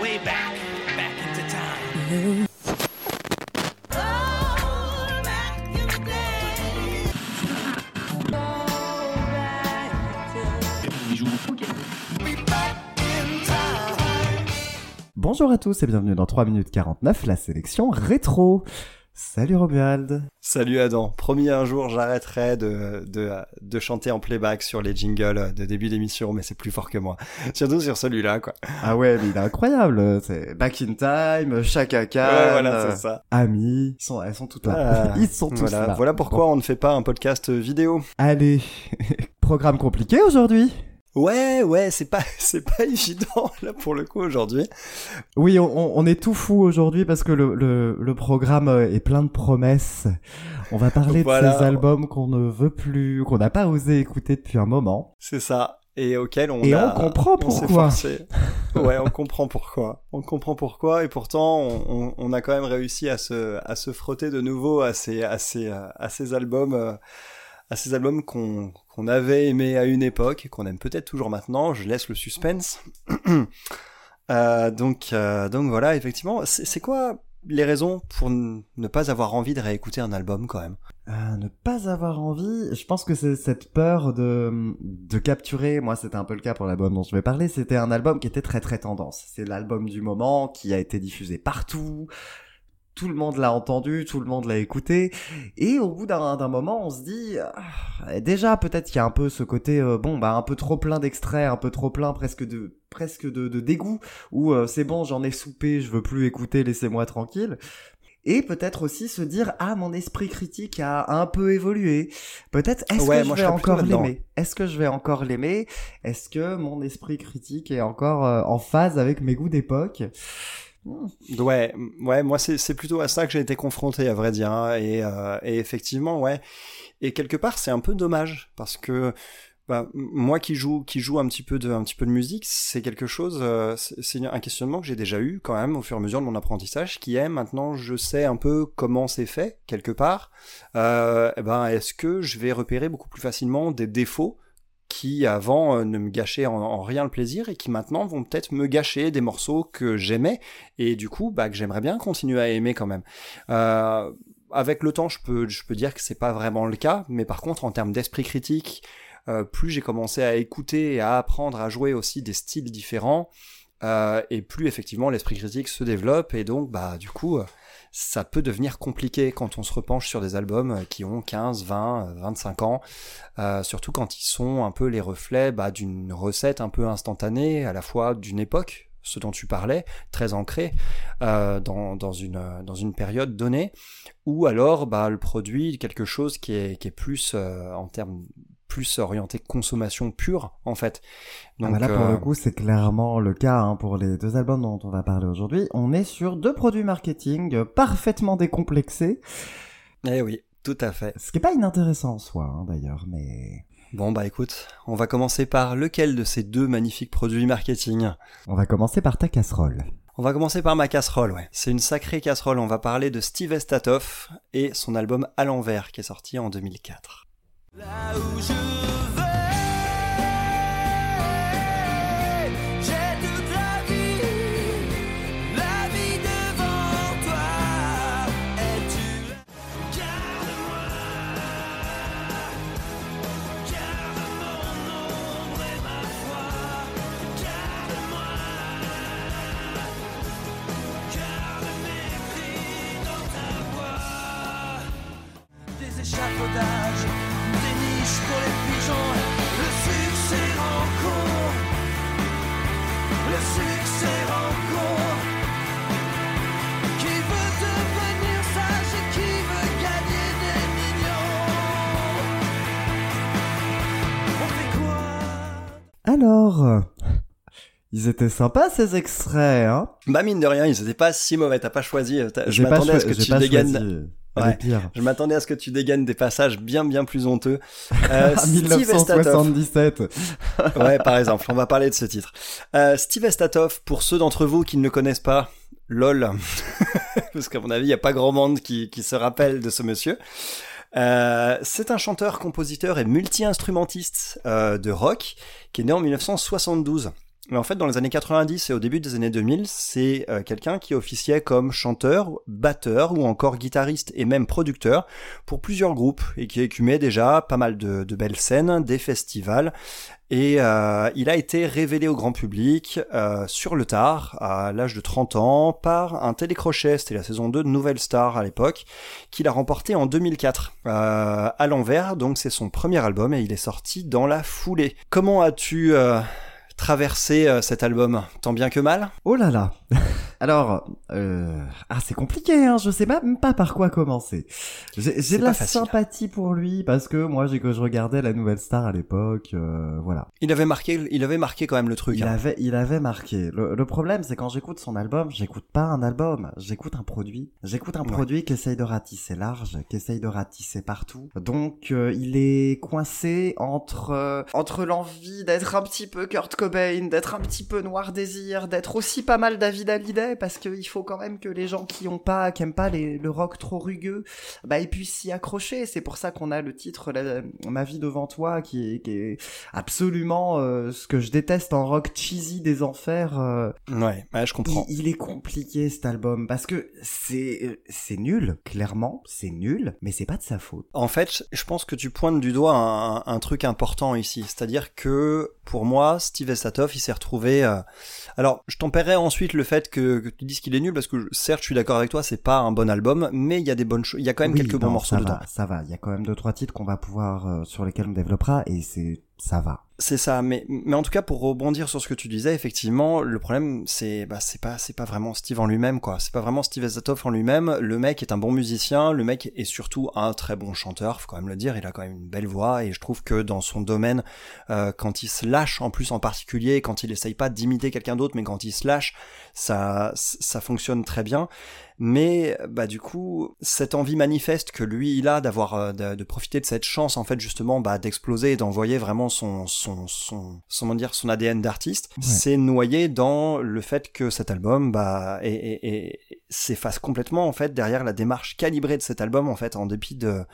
way back, back into time. Bonjour à tous et bienvenue dans 3 minutes 49, la sélection rétro. Salut Romuald. Salut Adam. Promis un jour, j'arrêterai de, de, de chanter en playback sur les jingles de début d'émission, mais c'est plus fort que moi. Surtout sur celui-là, quoi. Ah ouais, mais il est incroyable. C'est Back in Time, Chaka Khan, Ouais, voilà, c'est ça. Ami. Ils sont, elles sont toutes là. Ah, Ils sont tous voilà, là. voilà pourquoi Bon. on ne fait pas un podcast vidéo. Allez, programme compliqué aujourd'hui. Ouais, ouais, c'est pas, c'est pas évident, là, pour le coup, aujourd'hui. Oui, on, on est tout fou aujourd'hui parce que le, le, le programme euh, est plein de promesses. On va parler Voilà. de ces albums qu'on ne veut plus, qu'on n'a pas osé écouter depuis un moment. C'est ça. Et auquel on Et a- on comprend pourquoi. Ouais, on comprend pourquoi. On comprend pourquoi, et pourtant, on, on- on a quand même réussi à se, à se frotter de nouveau à ces, à ces, à ces albums, euh, à ces albums qu'on, qu'on avait aimés à une époque, et qu'on aime peut-être toujours maintenant. Je laisse le suspense. Euh, donc, euh, donc voilà, effectivement, c'est quoi les raisons pour ne pas avoir envie de réécouter un album quand même? Euh, ne pas avoir envie, je pense que c'est cette peur de capturer, moi c'était un peu le cas pour l'album dont je vais parler, c'était un album qui était très très tendance. C'est l'album du moment qui a été diffusé partout, tout le monde l'a entendu, tout le monde l'a écouté, et au bout d'un moment on se dit, ah, déjà peut-être qu'il y a un peu ce côté, euh, bon bah un peu trop plein d'extraits, un peu trop plein presque de presque de, de dégoût, où euh, c'est bon j'en ai soupé, je veux plus écouter, laissez-moi tranquille. Et peut-être aussi se dire ah mon esprit critique a un peu évolué. Peut-être est-ce Ouais, que je vais encore l'aimer? Est-ce que je vais encore l'aimer? Est-ce que mon esprit critique est encore euh, en phase avec mes goûts d'époque? Ouais, m- ouais, moi c'est plutôt à ça que j'ai été confronté à vrai dire, hein, et, euh, et effectivement, ouais, et quelque part c'est un peu dommage parce que bah, moi qui joue qui joue un petit peu de un petit peu de musique, c'est quelque chose, euh, c'est c'est un questionnement que j'ai déjà eu quand même au fur et à mesure de mon apprentissage, qui est maintenant je sais un peu comment c'est fait quelque part, euh, eh ben est-ce que je vais repérer beaucoup plus facilement des défauts qui avant euh, ne me gâchaient en, en rien le plaisir et qui maintenant vont peut-être me gâcher des morceaux que j'aimais et du coup bah, que j'aimerais bien continuer à aimer quand même. Euh, avec le temps, je peux, je peux dire que c'est pas vraiment le cas, mais par contre en termes d'esprit critique, euh, plus j'ai commencé à écouter et à apprendre à jouer aussi des styles différents, et plus effectivement l'esprit critique se développe et donc bah du coup ça peut devenir compliqué quand on se repenche sur des albums euh, qui ont 15, 20, euh, 25 ans, euh, surtout quand ils sont un peu les reflets bah, d'une recette un peu instantanée, à la fois d'une époque, ce dont tu parlais, très ancrée euh, dans, dans, une, euh, dans une période donnée, ou alors bah, le produit quelque chose qui est, plus en termes plus orienté consommation pure en fait. Ah bah là, pour euh, le coup, c'est clairement le cas hein, pour les deux albums dont on va parler aujourd'hui. On est sur deux produits marketing euh, parfaitement décomplexés, eh oui, tout à fait. ce qui est pas inintéressant en soi, hein, d'ailleurs, mais Bon bah écoute, on va commencer par lequel de ces deux magnifiques produits marketing? on va commencer par ta casserole. On va commencer par ma casserole, ouais. C'est une sacrée casserole, on va parler de Steve Estatoff et son album À l'envers qui est sorti en 2004. Là où je vais, Alors, ils étaient sympas ces extraits, hein Bah mine de rien, ils étaient pas si mauvais, t'as pas choisi, euh, je m'attendais à ce que tu dégaines... Ouais. Je m'attendais à ce que tu dégaines des passages bien bien plus honteux. Euh, Ah, Steve Estatoff, 1977. ouais, par exemple, on va parler de ce titre. Euh, Steve Estatoff, pour ceux d'entre vous qui ne le connaissent pas, lol, parce qu'à mon avis, il n'y a pas grand monde qui, qui se rappelle de ce monsieur. Euh, c'est un chanteur, compositeur et multi-instrumentiste euh, de rock qui est né en 1972. Mais en fait, dans les années 90 et au début des années 2000, c'est euh, quelqu'un qui officiait comme chanteur, batteur ou encore guitariste et même producteur pour plusieurs groupes et qui écumait déjà pas mal de, belles scènes, des festivals. Et euh, il a été révélé au grand public euh, sur le tard, à l'âge de 30 ans, par un télécrochet, c'était la saison 2 de Nouvelle Star à l'époque, qu'il a remporté en 2004. Euh, à l'envers, donc c'est son premier album et il est sorti dans la foulée. Comment as-tu traversé euh, cet album Tant bien que mal Oh là là Alors, euh... ah c'est compliqué, hein. Je sais même pas par quoi commencer. J'ai de la facile. sympathie pour lui parce que moi, j'ai que je regardais la Nouvelle Star à l'époque, euh, voilà. Il avait marqué, il avait marqué quand même le truc. Il hein. avait, il avait marqué. Le, le problème, c'est quand j'écoute son album, j'écoute pas un album, j'écoute un produit. J'écoute un Ouais. produit qui essaye de ratisser large, qui essaye de ratisser partout. Donc, euh, il est coincé entre euh, entre l'envie d'être un petit peu Kurt Cobain, d'être un petit peu Noir Désir, d'être aussi pas mal David Hallyday, parce qu'il faut quand même que les gens qui ont pas, qui aiment pas les, le rock trop rugueux, bah ils puissent s'y accrocher. C'est pour ça qu'on a le titre la- Ma vie devant toi, qui est, qui est absolument euh, ce que je déteste en rock cheesy des enfers. euh, Ouais, ouais, je comprends. il, il est compliqué cet album parce que c'est c'est nul, clairement, c'est nul, mais c'est pas de sa faute. En fait, je pense que tu pointes du doigt un, un truc important ici, c'est-à-dire que pour moi, Steve Estatoff, il s'est retrouvé. euh, Alors, je tempérerai ensuite le fait que, que tu dises qu'il est nul, parce que certes, je suis d'accord avec toi, c'est pas un bon album, mais il y a des bonnes choses, il y a quand même Oui, quelques non, bons morceaux ça dedans. Va, ça va, il y a quand même deux trois titres qu'on va pouvoir euh, sur lesquels on développera et c'est ça va. C'est ça, mais, mais en tout cas pour rebondir sur ce que tu disais, effectivement, le problème c'est bah c'est pas c'est pas vraiment Steve en lui-même quoi, c'est pas vraiment Steve Estatoff en lui-même. Le mec est un bon musicien, le mec est surtout un très bon chanteur, faut quand même le dire. Il a quand même une belle voix et je trouve que dans son domaine, euh, quand il se lâche en plus en particulier, quand il essaye pas d'imiter quelqu'un d'autre, mais quand il se lâche, ça ça fonctionne très bien. Mais bah du coup, cette envie manifeste que lui il a d'avoir euh, de, de profiter de cette chance en fait justement bah d'exploser et d'envoyer vraiment son son dire son ADN d'artiste, Ouais. c'est noyé dans le fait que cet album bah et, et, et s'efface complètement en fait derrière la démarche calibrée de cet album en fait en dépit de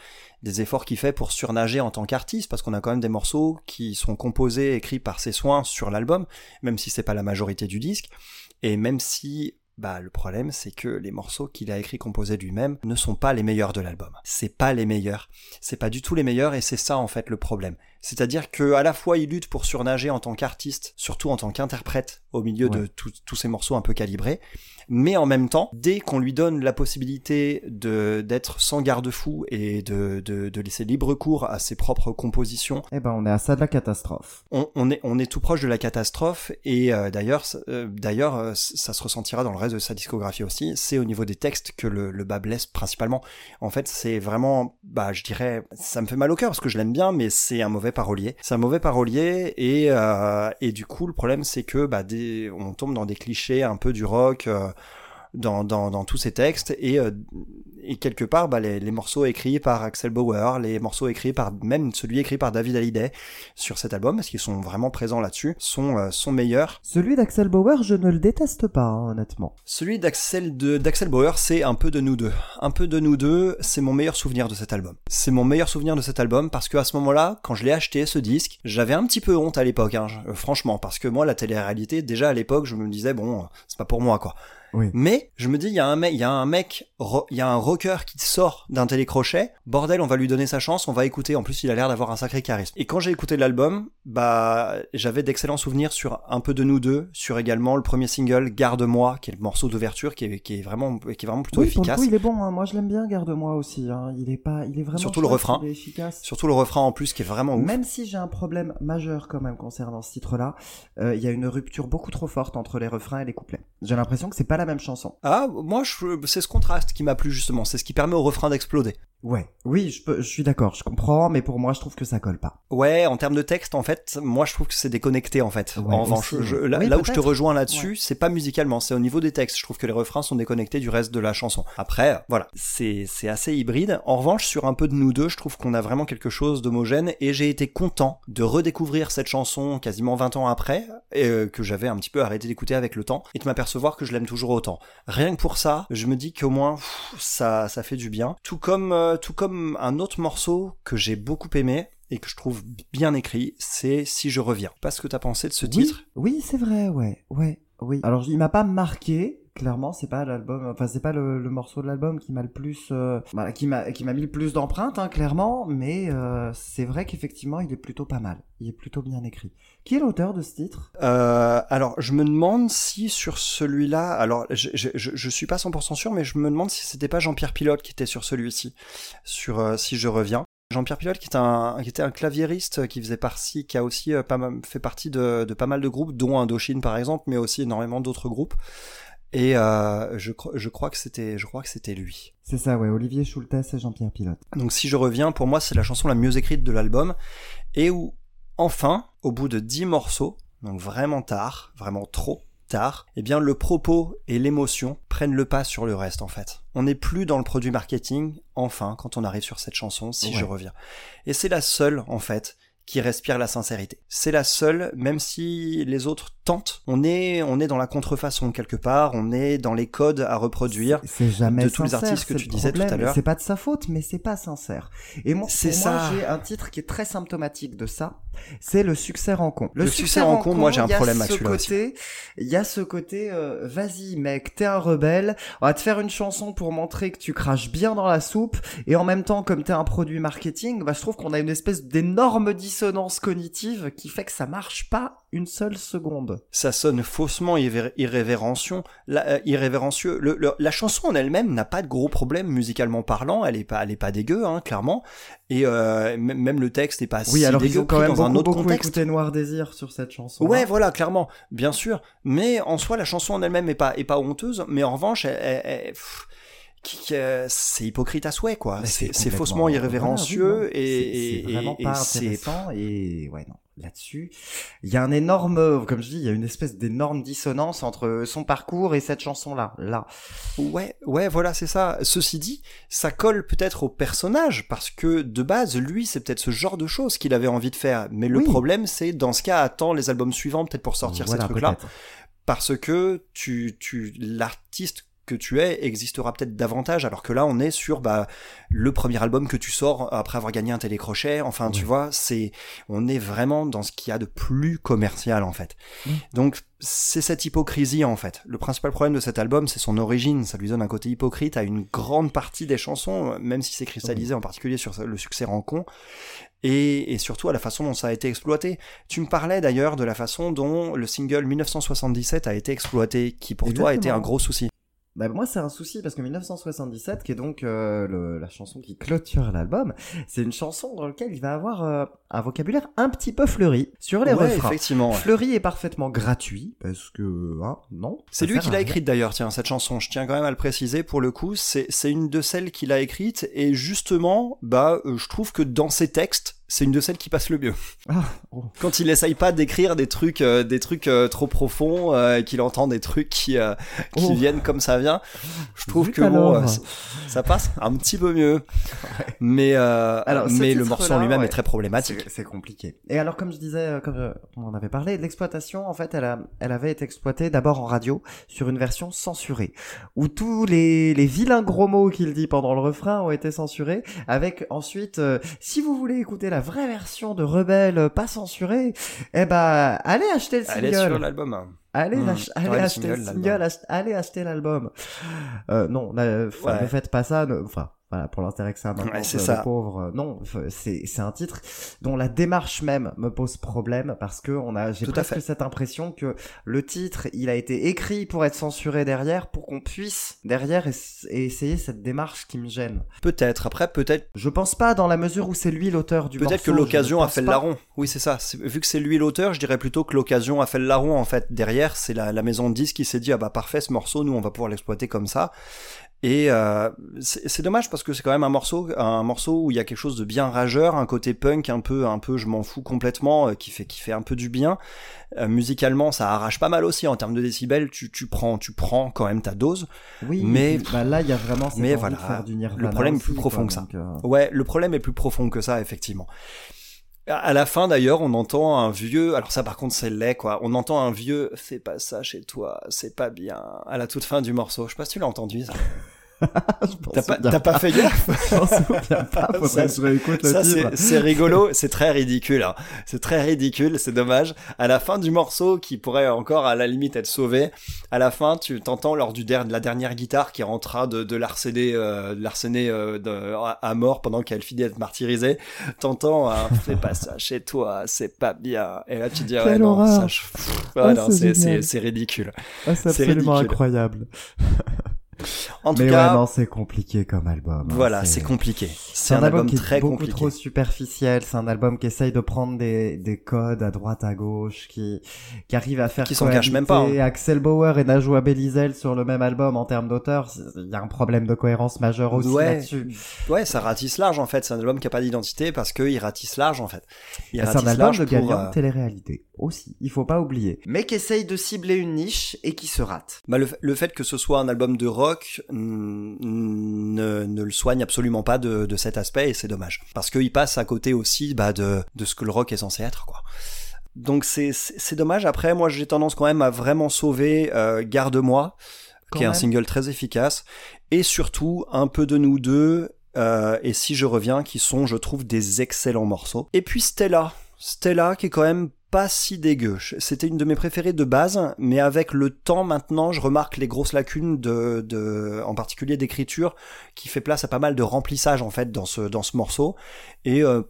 des efforts qu'il fait pour surnager en tant qu'artiste parce qu'on a quand même des morceaux qui sont composés écrits par ses soins sur l'album même si c'est pas la majorité du disque et même si bah le problème c'est que les morceaux qu'il a écrits composés lui-même ne sont pas les meilleurs de l'album. C'est pas les meilleurs, c'est pas du tout les meilleurs et c'est ça en fait le problème. C'est-à-dire que à la fois il lutte pour surnager en tant qu'artiste, surtout en tant qu'interprète au milieu de Ouais. tous tous ces morceaux un peu calibrés, mais en même temps, dès qu'on lui donne la possibilité de d'être sans garde-fou et de, de de laisser libre cours à ses propres compositions, Eh ben on est à ça de la catastrophe. on, on est on est tout proche de la catastrophe et euh, d'ailleurs ça- euh, d'ailleurs euh, ça se ressentira dans le reste de sa discographie aussi c'est au niveau des textes que le, le bas blesse principalement en fait c'est vraiment bah je dirais ça me fait mal au cœur parce que je l'aime bien mais c'est un mauvais parolier. C'est un mauvais parolier et euh, et du coup le problème c'est que bah on tombe dans des clichés un peu du rock euh, dans, dans, dans tous ces textes et, euh, et quelque part bah, les, les morceaux écrits par Axel Bauer, les morceaux écrits par même celui écrit par David Hallyday sur cet album parce qu'ils sont vraiment présents là-dessus sont euh, sont meilleurs. Celui d'Axel Bauer, je ne le déteste pas, hein, honnêtement. Celui d'Axel de d'Axel Bauer, c'est un peu de nous deux. Un peu de nous deux, c'est mon meilleur souvenir de cet album. C'est mon meilleur souvenir de cet album parce que à ce moment-là, quand je l'ai acheté ce disque, j'avais un petit peu honte à l'époque hein, euh, franchement parce que moi la télé-réalité déjà à l'époque, je me disais bon, euh, c'est pas pour moi quoi. Oui. Mais je me dis, il y a un mec, il y a un mec, il y a un rocker qui sort d'un télécrochet. Bordel, on va lui donner sa chance, on va écouter. En plus, il a l'air d'avoir un sacré charisme. Et quand j'ai écouté l'album, bah, j'avais d'excellents souvenirs sur un peu de nous deux, sur également le premier single Garde-moi, qui est le morceau d'ouverture, qui est, qui est vraiment, qui est vraiment plutôt oui, efficace. coup, il est bon. hein. Moi, je l'aime bien. Garde-moi aussi. hein. Il est pas, il est vraiment. Surtout le refrain. Il est efficace. Surtout le refrain en plus, qui est vraiment ouf. Même si j'ai un problème majeur quand même concernant ce titre-là, euh, il y a une rupture beaucoup trop forte entre les refrains et les couplets. J'ai l'impression que c'est pas la même chanson. Ah, moi, c'est ce contraste qui m'a plu justement. C'est ce qui permet au refrain d'exploder. Ouais. Oui, je, peux, je suis d'accord, je comprends, mais pour moi, je trouve que ça colle pas. Ouais, en termes de texte, en fait, moi je trouve que c'est déconnecté en fait. Ouais, en revanche, je- là, Oui, là où je te rejoins là-dessus, c'est pas musicalement, c'est au niveau des textes. Je trouve que les refrains sont déconnectés du reste de la chanson. Après, voilà, c'est c'est assez hybride. En revanche, sur un peu de nous deux, je trouve qu'on a vraiment quelque chose d'homogène et j'ai été content de redécouvrir cette chanson quasiment 20 ans après, et, euh, que j'avais un petit peu arrêté d'écouter avec le temps, et de m'apercevoir que je l'aime toujours autant. Rien que pour ça, je me dis qu'au moins pff, ça ça fait du bien. Tout comme euh, tout comme un autre morceau que j'ai beaucoup aimé et que je trouve bien écrit, c'est Si je reviens. Pas ce que t'as pensé de ce Oui, titre? Oui, c'est vrai, ouais, ouais, oui. Alors, il m'a pas marqué. Clairement, c'est pas l'album, enfin c'est pas le, morceau de l'album qui m'a le plus, euh, bah, qui m'a, qui m'a mis le plus d'empreintes, hein, clairement. Mais euh, c'est vrai qu'effectivement, il est plutôt pas mal. Il est plutôt bien écrit. Qui est l'auteur de ce titre? Euh, alors, je me demande si sur celui-là, alors je, je, suis pas 100% sûr, mais je me demande si c'était pas Jean-Pierre Pilote qui était sur celui-ci, sur Si je reviens. Jean-Pierre Pilote qui qui était un claviériste qui faisait partie, qui a aussi fait partie de pas mal de groupes, dont Indochine par exemple, mais aussi énormément d'autres groupes. Et euh, je, je crois que c'était, je crois que c'était lui. C'est ça, ouais. Olivier Schultes et Jean-Pierre Pilote. Donc si je reviens, pour moi c'est la chanson la mieux écrite de l'album et où enfin, au bout de 10 morceaux, donc vraiment tard, vraiment trop tard, eh bien le propos et l'émotion prennent le pas sur le reste en fait. On n'est plus dans le produit marketing, enfin, quand on arrive sur cette chanson, si Ouais. je reviens. Et c'est la seule en fait qui respire la sincérité. C'est la seule, même si les autres tentent, on est, on est dans la contrefaçon quelque part, on est dans les codes à reproduire. C'est jamais de tous les artistes que tu disais tout à l'heure. C'est pas de sa faute, mais c'est pas sincère. Et moi, C'est ça. j'ai un titre qui est très symptomatique de ça. C'est le succès rencontre. Le succès rencontre, moi, j'ai un problème ce avec celui-là Il y a ce côté, euh, vas-y mec, t'es un rebelle, on va te faire une chanson pour montrer que tu craches bien dans la soupe, et en même temps, comme t'es un produit marketing, bah, je trouve qu'on a une espèce d'énorme dissonance cognitive qui fait que ça marche pas une seule seconde. ça sonne faussement irré- irrévérencieux. La, euh, irrévérencieux. Le- le- la chanson en elle-même n'a pas de gros problèmes musicalement parlant. Elle est pas, elle est pas dégueu, hein, clairement. Et euh, même le texte est pas Oui, si alors ils dégueu ont quand même dans un autre beaucoup contexte. écouté Noir Désir sur cette chanson. Ouais, voilà, clairement, bien sûr. Mais en soi, la chanson en elle-même est pas, est pas honteuse. Mais en revanche, elle, elle- elle- pff, qui- euh, c'est hypocrite à souhait, quoi. C'est faussement voilà, irrévérencieux oui, et, C'est- vraiment et- pas et intéressant et ouais non là-dessus il y a un énorme comme je dis il y a une espèce d'énorme dissonance entre son parcours et cette chanson là Ouais, ouais, voilà, c'est ça. Ceci dit, ça colle peut-être au personnage parce que de base, lui, c'est peut-être ce genre de choses qu'il avait envie de faire. Mais le Oui. problème, c'est dans ce cas, attends les albums suivants peut-être pour sortir Voilà, ces trucs-là, parce que tu, tu, l'artiste que tu es existera peut-être davantage, alors que là, on est sur bah, le premier album que tu sors après avoir gagné un télécrochet. Enfin, tu vois, c'est, on est vraiment dans ce qu'il y a de plus commercial en fait. Oui. Donc, c'est cette hypocrisie en fait. Le principal problème de cet album, c'est son origine. Ça lui donne un côté hypocrite à une grande partie des chansons, même si c'est cristallisé en particulier sur le succès Rancon. Et, et surtout à la façon dont ça a été exploité. Tu me parlais d'ailleurs de la façon dont le single 1977 a été exploité, qui pour toi a été un gros souci. Bah, moi c'est un souci parce que 1977 qui est donc euh, le- la chanson qui clôture l'album c'est une chanson dans laquelle il va avoir euh, un vocabulaire un petit peu fleuri sur les Ouais, refrains effectivement. ouais. fleuri est parfaitement gratuit parce que hein, non C'est lui qui l'a écrite d'ailleurs, tiens, cette chanson. Je tiens quand même à le préciser pour le coup. C'est c'est une de celles qu'il a écrites et justement, bah, euh, je trouve que dans ses textes, c'est une de celles qui passe le mieux. Ah, oh. Quand il essaye pas d'écrire des trucs, euh, des trucs euh, trop profonds, euh, et qu'il entend des trucs qui, qui Oh. viennent comme ça vient, je trouve Zut que bon, ça passe un petit peu mieux. Mais, Alors, mais le morceau en lui-même ouais. est très problématique. C'est compliqué. Et alors, comme je disais, comme on en avait parlé, l'exploitation, en fait, elle, a, elle avait été exploitée d'abord en radio sur une version censurée, où tous les, les vilains gros mots qu'il dit pendant le refrain ont été censurés, avec ensuite, si vous voulez écouter la vraie version de Rebelle pas censurée, eh ben, allez acheter le Elle est sur single. l'album. hein. Allez, Hmm. ach- allez acheter le single, single, ach- allez acheter l'album. Euh, non, là, enfin, Ouais. ne faites pas ça. Enfin, voilà, pour l'intérêt que ça a maintenant, Ouais, c'est euh, ça. le pauvre. euh, non, c'est c'est un titre dont la démarche même me pose problème parce que on a, j'ai Tout à presque fait. cette impression que le titre, il a été écrit pour être censuré derrière, pour qu'on puisse derrière es- et essayer cette démarche qui me gêne. Peut-être. Après, peut-être Je pense pas dans la mesure où c'est lui l'auteur du morceau. Peut-être que l'occasion a fait le larron. Oui, c'est ça. C'est- Vu que c'est lui l'auteur, je dirais plutôt que l'occasion a fait le larron. En fait, derrière, c'est la, la maison de disques qui s'est dit ah bah parfait, ce morceau, nous on va pouvoir l'exploiter comme ça. Et euh, c'est dommage parce que c'est quand même un morceau, un morceau où il y a quelque chose de bien rageur, un côté punk un peu, un peu, je m'en fous complètement, euh, qui fait, qui fait un peu du bien. Euh, musicalement, ça arrache pas mal aussi en termes de décibels. Tu, tu prends, tu prends quand même ta dose. Oui, Mais- bah là, il y a vraiment cette mais voilà, de faire du Nirvana le problème est plus quoi, profond que ça. euh, Ouais, le problème est plus profond que ça, effectivement. À la fin, d'ailleurs, on entend un vieux. Alors ça, par contre, c'est laid, quoi. On entend un vieux. Fais pas ça chez toi, c'est pas bien. À la toute fin du morceau. Je sais pas si tu l'as entendu. Ça. T'as pas, pas fait gaffe pas, Ça, Ça, c'est rigolo, c'est très ridicule. hein. C'est très ridicule, c'est dommage. À la fin du morceau, qui pourrait encore à la limite être sauvé, à la fin, tu t'entends lors du der- de la dernière guitare qui est en train de, de l'harceler, euh, euh, à, mort pendant qu'elle finit d'être martyrisée. T'entends, un, fais pas ça chez toi, c'est pas bien. Et là, tu dis, ouais, Quelle non, ça, je- Ah, non, c'est ridicule. Ah, c'est c'est absolument ridicule. incroyable. En tout Mais cas, ouais, non, c'est compliqué comme album. hein. voilà, c'est compliqué. C'est un, album, qui est très beaucoup compliqué. trop superficiel. C'est un album qui essaye de prendre des, des codes à droite à gauche, qui qui arrive à faire Qui s'en cache même pas, cohabiter Axel Bauer et Najwa Belizel sur le même album en termes d'auteur. Il y a un problème de cohérence majeur aussi Ouais. là-dessus. Ouais, ça ratisse large en fait. C'est un album qui a pas d'identité parce qu'il ratisse large en fait. Il C'est un ratisse album large de pour, gagnant euh, de télé-réalité aussi. Il faut pas oublier. Mais qui essaye de cibler une niche et qui se rate. bah, le, le fait que ce soit un album de rock ne, ne le soigne absolument pas de, de cet aspect et c'est dommage parce qu'il passe à côté aussi bah, de, de ce que le rock est censé être quoi. Donc c'est dommage. Après, moi j'ai tendance quand même à vraiment sauver euh, Garde-moi, qui est un single très efficace, et surtout un peu de nous deux. euh, et si je reviens, qui sont, je trouve, des excellents morceaux. Et puis Stella, Stella qui est quand même pas si dégueu. C'était une de mes préférées de base, mais avec le temps maintenant, je remarque les grosses lacunes de, de en particulier d'écriture, qui fait place à pas mal de remplissage en fait dans ce dans ce morceau. Et euh,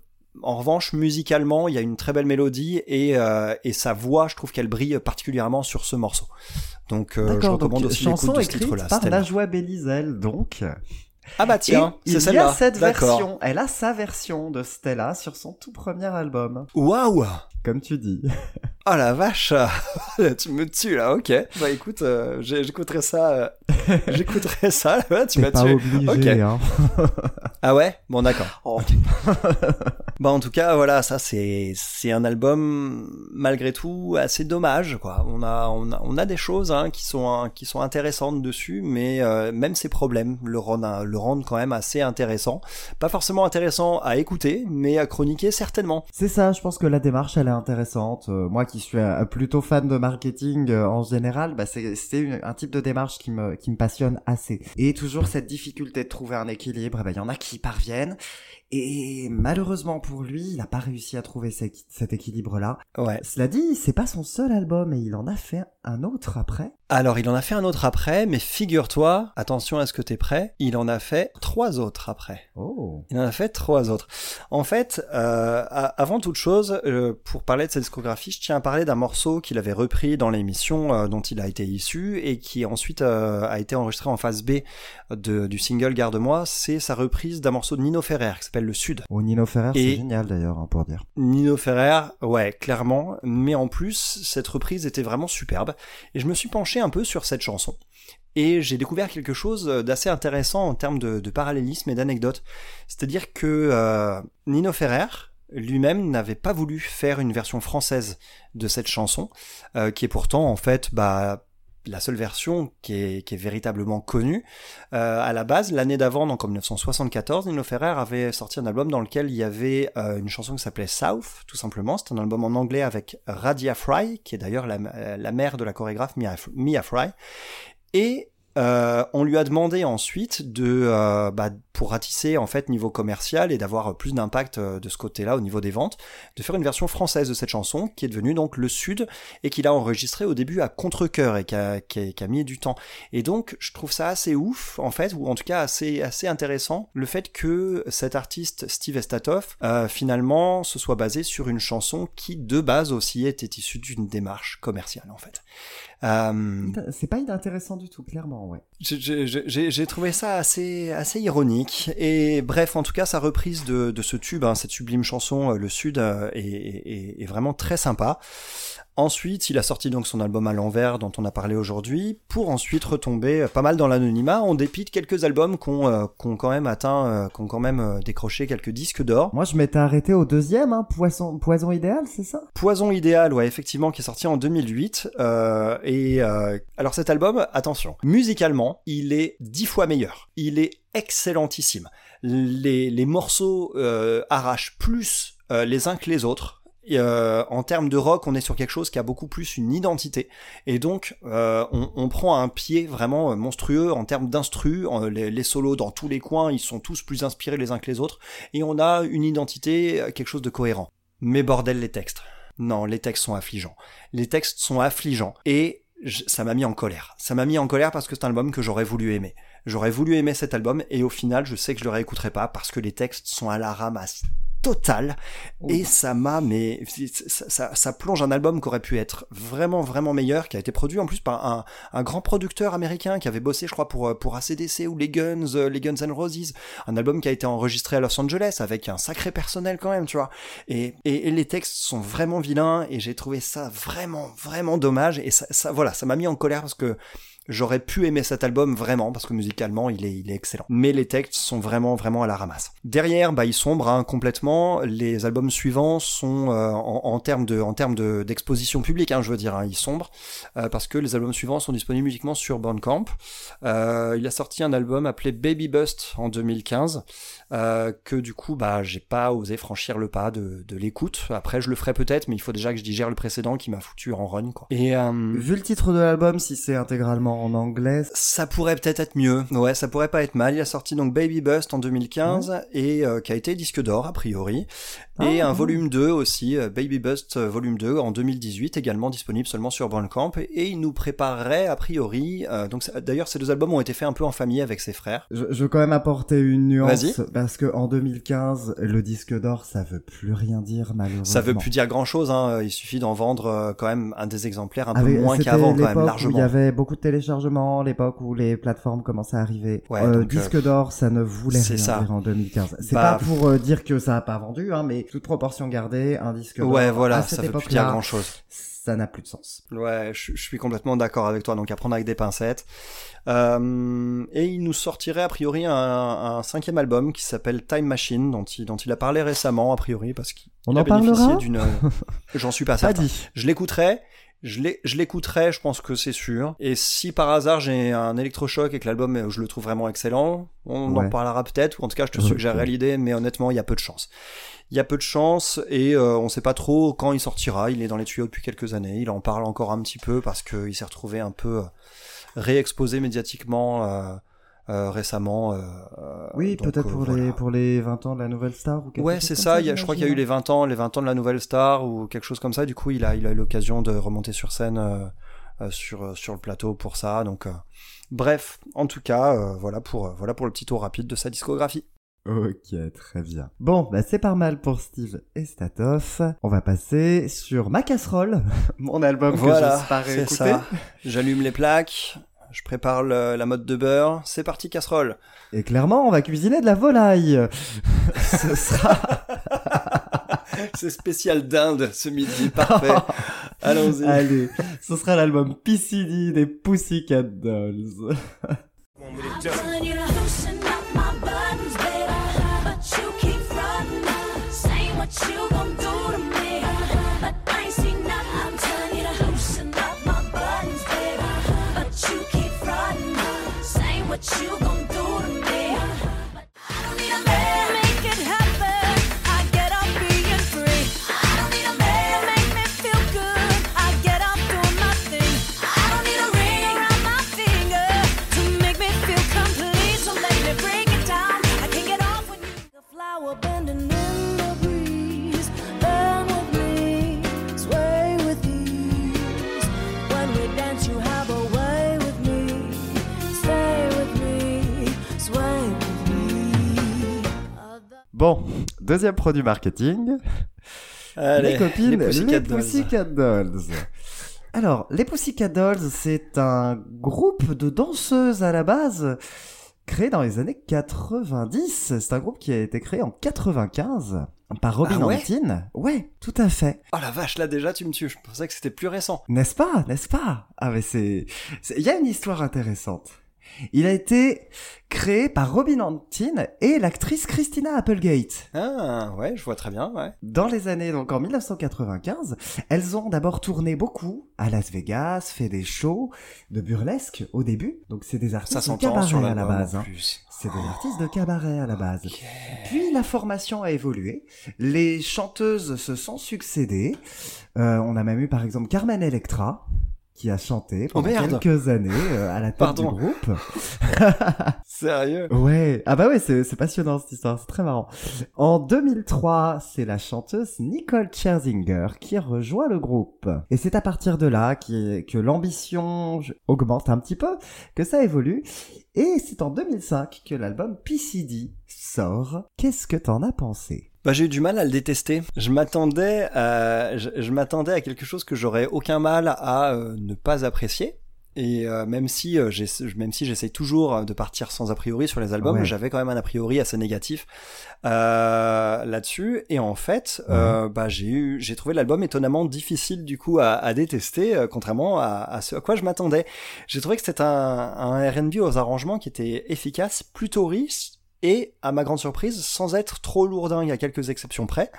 en revanche, musicalement, il y a une très belle mélodie et, euh, et sa voix, je trouve qu'elle brille particulièrement sur ce morceau. Donc, euh, je recommande donc aussi chanson l'écoute de ce titre-là. par. Najwa Belizel, donc. Ah bah tiens, c'est il y celle-là. a cette version. Elle a sa version de Stella sur son tout premier album, Waouh comme tu dis. Oh la vache Tu me tues là, ok. Bah écoute, euh, j'écouterai ça. euh, j'écouterai ça, là, tu m'as tué. obligé, Ok. hein. Ah ouais? Bon d'accord. bah en tout cas voilà, ça c'est c'est un album malgré tout assez dommage quoi. On a on a, on a des choses hein, qui sont hein, qui sont intéressantes dessus, mais euh, même ses problèmes le rendent le rendent quand même assez intéressant. Pas forcément intéressant à écouter, mais à chroniquer certainement. C'est ça, je pense que la démarche elle est intéressante. Euh, moi qui suis un- plutôt fan de marketing euh, en général, bah c'est un type de démarche qui me qui me passionne assez. Et toujours cette difficulté de trouver un équilibre, eh ben, il y en a qui y parviennent. Et malheureusement pour lui, il n'a pas réussi à trouver ce- cet équilibre-là. Ouais. Cela dit, c'est pas son seul album et il en a fait un autre après. Alors, il en a fait un autre après, mais figure-toi, attention à ce que t'es prêt, il en a fait trois autres après. Oh. Il en a fait trois autres. En fait, euh, avant toute chose, euh, pour parler de sa discographie, je tiens à parler d'un morceau qu'il avait repris dans l'émission euh, dont il a été issu et qui ensuite a été enregistré en phase B de- du single Garde-moi. C'est sa reprise d'un morceau de Nino Ferrer qui s'appelle Le Sud. Oh, Nino Ferrer, c'est génial d'ailleurs, hein, pour dire. Nino Ferrer, ouais, clairement, mais en plus, cette reprise était vraiment superbe, et je me suis penché un peu sur cette chanson. Et j'ai découvert quelque chose d'assez intéressant en termes de, de parallélisme et d'anecdotes. C'est-à-dire que euh, Nino Ferrer lui-même n'avait pas voulu faire une version française de cette chanson, euh, qui est pourtant en fait bah, la seule version qui est, qui est véritablement connue. Euh, à la base, l'année d'avant, donc en 1974, Nino Ferrer avait sorti un album dans lequel il y avait euh, une chanson qui s'appelait South, tout simplement. C'est un album en anglais avec Radia Fry, qui est d'ailleurs la, euh, mère de la chorégraphe Mia, Mia Fry. Et euh, on lui a demandé ensuite de, euh, bah, pour ratisser en fait niveau commercial et d'avoir plus d'impact euh, de ce côté-là au niveau des ventes, de faire une version française de cette chanson qui est devenue donc Le Sud et qu'il a enregistré au début à contre-cœur et qui a, qui, a, qui a mis du temps. Et donc je trouve ça assez ouf en fait, ou en tout cas assez assez intéressant le fait que cet artiste Steve Estatoff euh, finalement se soit basé sur une chanson qui de base aussi était issue d'une démarche commerciale en fait. Euh, C'est pas inintéressant du tout, clairement, ouais. j'ai- trouvé ça assez, assez ironique. Et bref, en tout cas, sa reprise de, de ce tube, hein, cette sublime chanson, euh, Le Sud, euh, est, est- est vraiment très sympa. Ensuite, il a sorti donc son album à l'envers dont on a parlé aujourd'hui, pour ensuite retomber euh, pas mal dans l'anonymat, en dépit de quelques albums qui ont euh, quand même atteint, euh, qui ont quand même euh, décroché quelques disques d'or. Moi, je m'étais arrêté au deuxième, hein, Poisson, Poison idéal, c'est ça? Poison idéal, ouais, effectivement, qui est sorti en 2008. euh, et euh, alors cet album, attention, musicalement, il est dix fois meilleur. Il est excellentissime. Les, les morceaux euh, arrachent plus euh, les uns que les autres. Euh, en termes de rock, on est sur quelque chose qui a beaucoup plus une identité. Et donc, euh, on, on prend un pied vraiment euh, monstrueux en termes d'instru. Les, les solos dans tous les coins, ils sont tous plus inspirés les uns que les autres. Et on a une identité, euh, quelque chose de cohérent. Mais bordel, les textes. Non, les textes sont affligeants. Les textes sont affligeants. Et je- ça m'a mis en colère. Ça m'a mis en colère parce que c'est un album que j'aurais voulu aimer. J'aurais voulu aimer cet album et au final, je sais que je le réécouterai pas parce que les textes sont à la ramasse totale. Et ça m'a mais ça, ça, ça plonge un album qui aurait pu être vraiment vraiment meilleur qui a été produit en plus par un, un grand producteur américain qui avait bossé je crois pour pour ACDC ou les Guns euh, les Guns N' Roses. Un album qui a été enregistré à Los Angeles avec un sacré personnel quand même tu vois. Et, et, et les textes sont vraiment vilains et j'ai trouvé ça vraiment vraiment dommage. Et ça, ça voilà ça m'a mis en colère parce que J'aurais pu aimer cet album vraiment parce que musicalement il est, il est excellent. Mais les textes sont vraiment vraiment à la ramasse. Derrière, bah ils sombrent hein, complètement. Les albums suivants sont euh, en, en termes de en termes de d'exposition publique, hein, je veux dire, hein, ils sombrent euh, parce que les albums suivants sont disponibles uniquement sur Bandcamp. Euh, il a sorti un album appelé Baby Bust en 2015 euh, que du coup bah j'ai pas osé franchir le pas de, de l'écoute. Après je le ferai peut-être, mais il faut déjà que je digère le précédent qui m'a foutu en run quoi. Et euh, Vu le titre de l'album, si c'est intégralement en anglais, ça pourrait peut-être être mieux. Ouais, ça pourrait pas être mal. Il a sorti donc Baby Bust en 2015 et euh, qui a été disque d'or a priori. Et Ah, un ouais. volume 2 aussi, euh, Baby Bust euh, volume 2 en 2018 également disponible seulement sur Bandcamp et, et il nous préparerait a priori euh, donc d'ailleurs ces deux albums ont été faits un peu en famille avec ses frères. je, je veux quand même apporter une nuance Vas-y. Parce que en 2015, le disque d'or, ça veut plus rien dire malheureusement. Ça veut plus dire grand chose hein, il suffit d'en vendre euh, quand même un des exemplaires un peu moins qu'avant quand même l'époque où largement. Il y avait beaucoup de téléchargements, l'époque où les plateformes commençaient à arriver. Ouais, Euh, donc, disque d'or, ça ne voulait rien ça. dire en 2015. C'est Bah, pas pour euh, dire que ça a pas vendu, hein, mais toute proportion gardée, un disque d'or Ouais, voilà, à cette ça veut plus dire grand chose. Ça n'a plus de sens. Ouais, je, je suis complètement d'accord avec toi, donc à prendre avec des pincettes. Euh, et il nous sortirait a priori un, un cinquième album qui s'appelle Time Machine, dont il, dont il a parlé récemment a priori, parce qu'il On a en bénéficié parlera d'une... J'en suis pas Pas certain. dit. Je l'écouterai, je l'écouterai, je pense que c'est sûr. Et si par hasard j'ai un électrochoc et que l'album, euh, je le trouve vraiment excellent, on en parlera peut-être, ou en tout cas je te Ok. suggérerai l'idée, mais honnêtement, il y a peu de chance. Il y a peu de chance et euh, on sait pas trop quand il sortira. Il est dans les tuyaux depuis quelques années. Il en parle encore un petit peu parce qu'il s'est retrouvé un peu euh, réexposé médiatiquement euh, euh, récemment. euh, euh, Oui, peut-être euh, pour, voilà. les, pour les 20 ans de la nouvelle star ou quelque Ouais, c'est ça. il y a- je crois qu'il y a eu les j'imagine. 20 ans, les 20 ans de la nouvelle star ou quelque chose comme ça. Du coup, il a, il a eu l'occasion de remonter sur scène euh, euh, sur sur le plateau pour ça. Donc, euh, bref, en tout cas, euh, voilà pour voilà pour le petit tour rapide de sa discographie. Ok, très bien. Bon, bah c'est pas mal pour Steve et Statoff. On va passer sur Ma Casserole, mon album Voilà, que c'est réécouter. ça. J'allume les plaques. Je prépare le- la mode de beurre. C'est parti, casserole. Et clairement, on va cuisiner de la volaille. Ce sera... C'est spécial dinde ce midi, parfait. Allons-y. Allez, ce sera l'album PCD des Pussycat Dolls. You what you gon' do Bon, deuxième produit marketing. Allez, les copines, les Pussycat Pussycat, Dolls. Dolls. Alors, les Pussycat Dolls, c'est un groupe de danseuses à la base créé dans les années 90. C'est un groupe qui a été créé en 95 par Robin Ah ouais Antin. Ouais, tout à fait. Oh la vache, là déjà tu me tues. Je pensais que c'était plus récent. N'est-ce pas? N'est-ce pas? Ah mais c'est- Il y a une histoire intéressante. Il a été créé par Robin Antin et l'actrice Christina Applegate. Ah, ouais, je vois très bien, ouais. Dans les années, donc en 1995, elles ont d'abord tourné beaucoup à Las Vegas, fait des shows de burlesque au début. Donc c'est des Ça artistes de cabaret à la base. hein. C'est des artistes de cabaret à la base. Puis la formation a évolué. Les chanteuses se sont succédées. Euh, on a même eu par exemple Carmen Electra qui a chanté pendant Oh, merde. quelques années euh, à la tête Pardon. du groupe. Sérieux? Ouais, ah bah ouais, c'est c'est passionnant cette histoire, c'est très marrant. En 2003, c'est la chanteuse Nicole Scherzinger qui rejoint le groupe. Et c'est à partir de là qui- que l'ambition augmente un petit peu, que ça évolue. Et c'est en 2005 que l'album PCD sort. Qu'est-ce que t'en as pensé? Bah, j'ai eu du mal à le détester. Je m'attendais à, je, je m'attendais à quelque chose que j'aurais aucun mal à euh, ne pas apprécier. Et euh, même si euh, j'ai, même si j'essaye toujours euh, de partir sans a priori sur les albums, Ouais. j'avais quand même un a priori assez négatif euh, là-dessus. Et en fait, euh, bah j'ai eu, j'ai trouvé l'album étonnamment difficile du coup à, à détester, euh, contrairement à, à ce à quoi je m'attendais. J'ai trouvé que c'était un, un R&B aux arrangements qui était efficace, plutôt riche et à ma grande surprise sans être trop lourdingue à quelques exceptions près.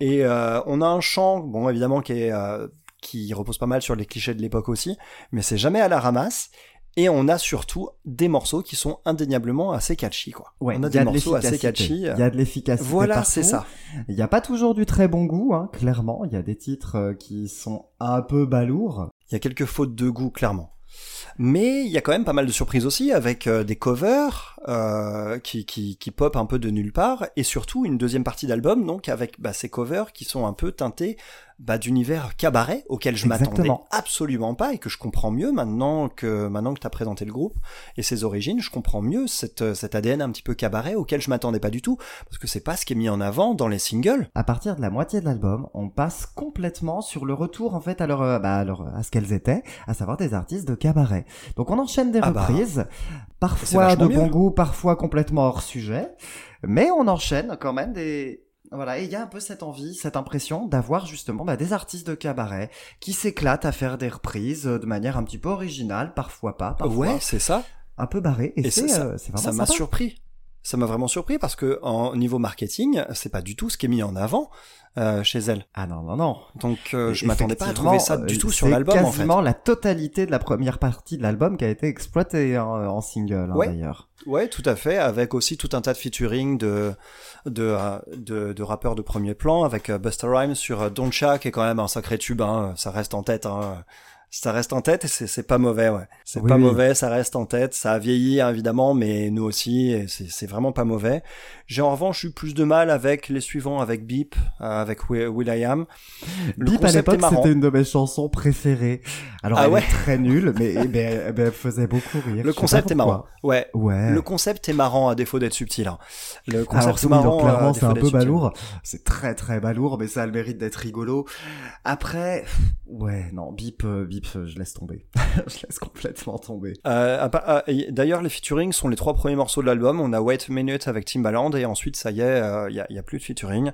Et euh, on a un chant, bon évidemment qui est euh, qui repose pas mal sur les clichés de l'époque aussi, mais c'est jamais à la ramasse. Et on a surtout des morceaux qui sont indéniablement assez catchy, quoi. on a il y des de morceaux assez catchy. Il y a de l'efficacité. Voilà, c'est ça. Il n'y a pas toujours du très bon goût, hein, clairement. Il y a des titres euh, qui sont un peu balourds. Il y a quelques fautes de goût, clairement. Mais il y a quand même pas mal de surprises aussi, avec euh, des covers euh, qui, qui, qui pop un peu de nulle part, et surtout une deuxième partie d'album, donc avec bah, ces covers qui sont un peu teintés bah, d'univers cabaret auquel je m'attendais absolument pas et que je comprends mieux maintenant que maintenant que tu as présenté le groupe et ses origines, je comprends mieux cette, cet ADN un petit peu cabaret auquel je m'attendais pas du tout, parce que c'est pas ce qui est mis en avant dans les singles. À partir de la moitié de l'album, on passe complètement sur le retour en fait à leur, euh, bah, à leur- à ce qu'elles étaient, à savoir des artistes de cabaret. Donc on enchaîne des Ah bah, reprises, parfois de bon mieux. goût, parfois complètement hors sujet, mais on enchaîne quand même des voilà, et il y a un peu cette envie, cette impression d'avoir justement bah, des artistes de cabaret qui s'éclatent à faire des reprises euh, de manière un petit peu originale, parfois pas, parfois Ouais, c'est ça. un peu barré, et, Et c'est ça- euh, ça m'a surpris. Ça m'a vraiment surpris parce que en niveau marketing, c'est pas du tout ce qui est mis en avant euh, chez elle. Ah non, non, non. Donc euh, je m'attendais pas à trouver ça du tout euh, sur c'est l'album en fait. quasiment la totalité de la première partie de l'album qui a été exploitée en, en single hein, Ouais. d'ailleurs. Ouais, tout à fait, avec aussi tout un tas de featuring de de, euh, de, de rappeurs de premier plan, avec euh, Busta Rhymes sur Don't Cha, qui est quand même un sacré tube, hein, ça reste en tête. Hein. Ça reste en tête et c'est c'est pas mauvais, ouais. C'est Oui, pas oui. mauvais, ça reste en tête. Ça a vieilli hein, évidemment, mais nous aussi, c'est vraiment pas mauvais. J'ai en revanche eu plus de mal avec les suivants, avec Beep, euh, avec Will, Will.i.am. Le Beep à l'époque c'était une de mes chansons préférées. Alors Ah elle ouais? est très nulle, mais, mais, elle- mais elle faisait beaucoup rire. Le concept est marrant. Ouais. Ouais. Le concept est marrant à défaut d'être subtil. hein. Le concept Alors est marrant. donc clairement c'est un peu balourd. C'est très très balourd, mais ça a le mérite d'être rigolo. Après, ouais, non, Beep, euh, Beep, euh, je laisse tomber. je laisse complètement tomber. Euh, D'ailleurs, les featuring sont les trois premiers morceaux de l'album. On a Wait a Minute avec Timbaland et ensuite, ça y est, euh, il y, a, a plus de featuring.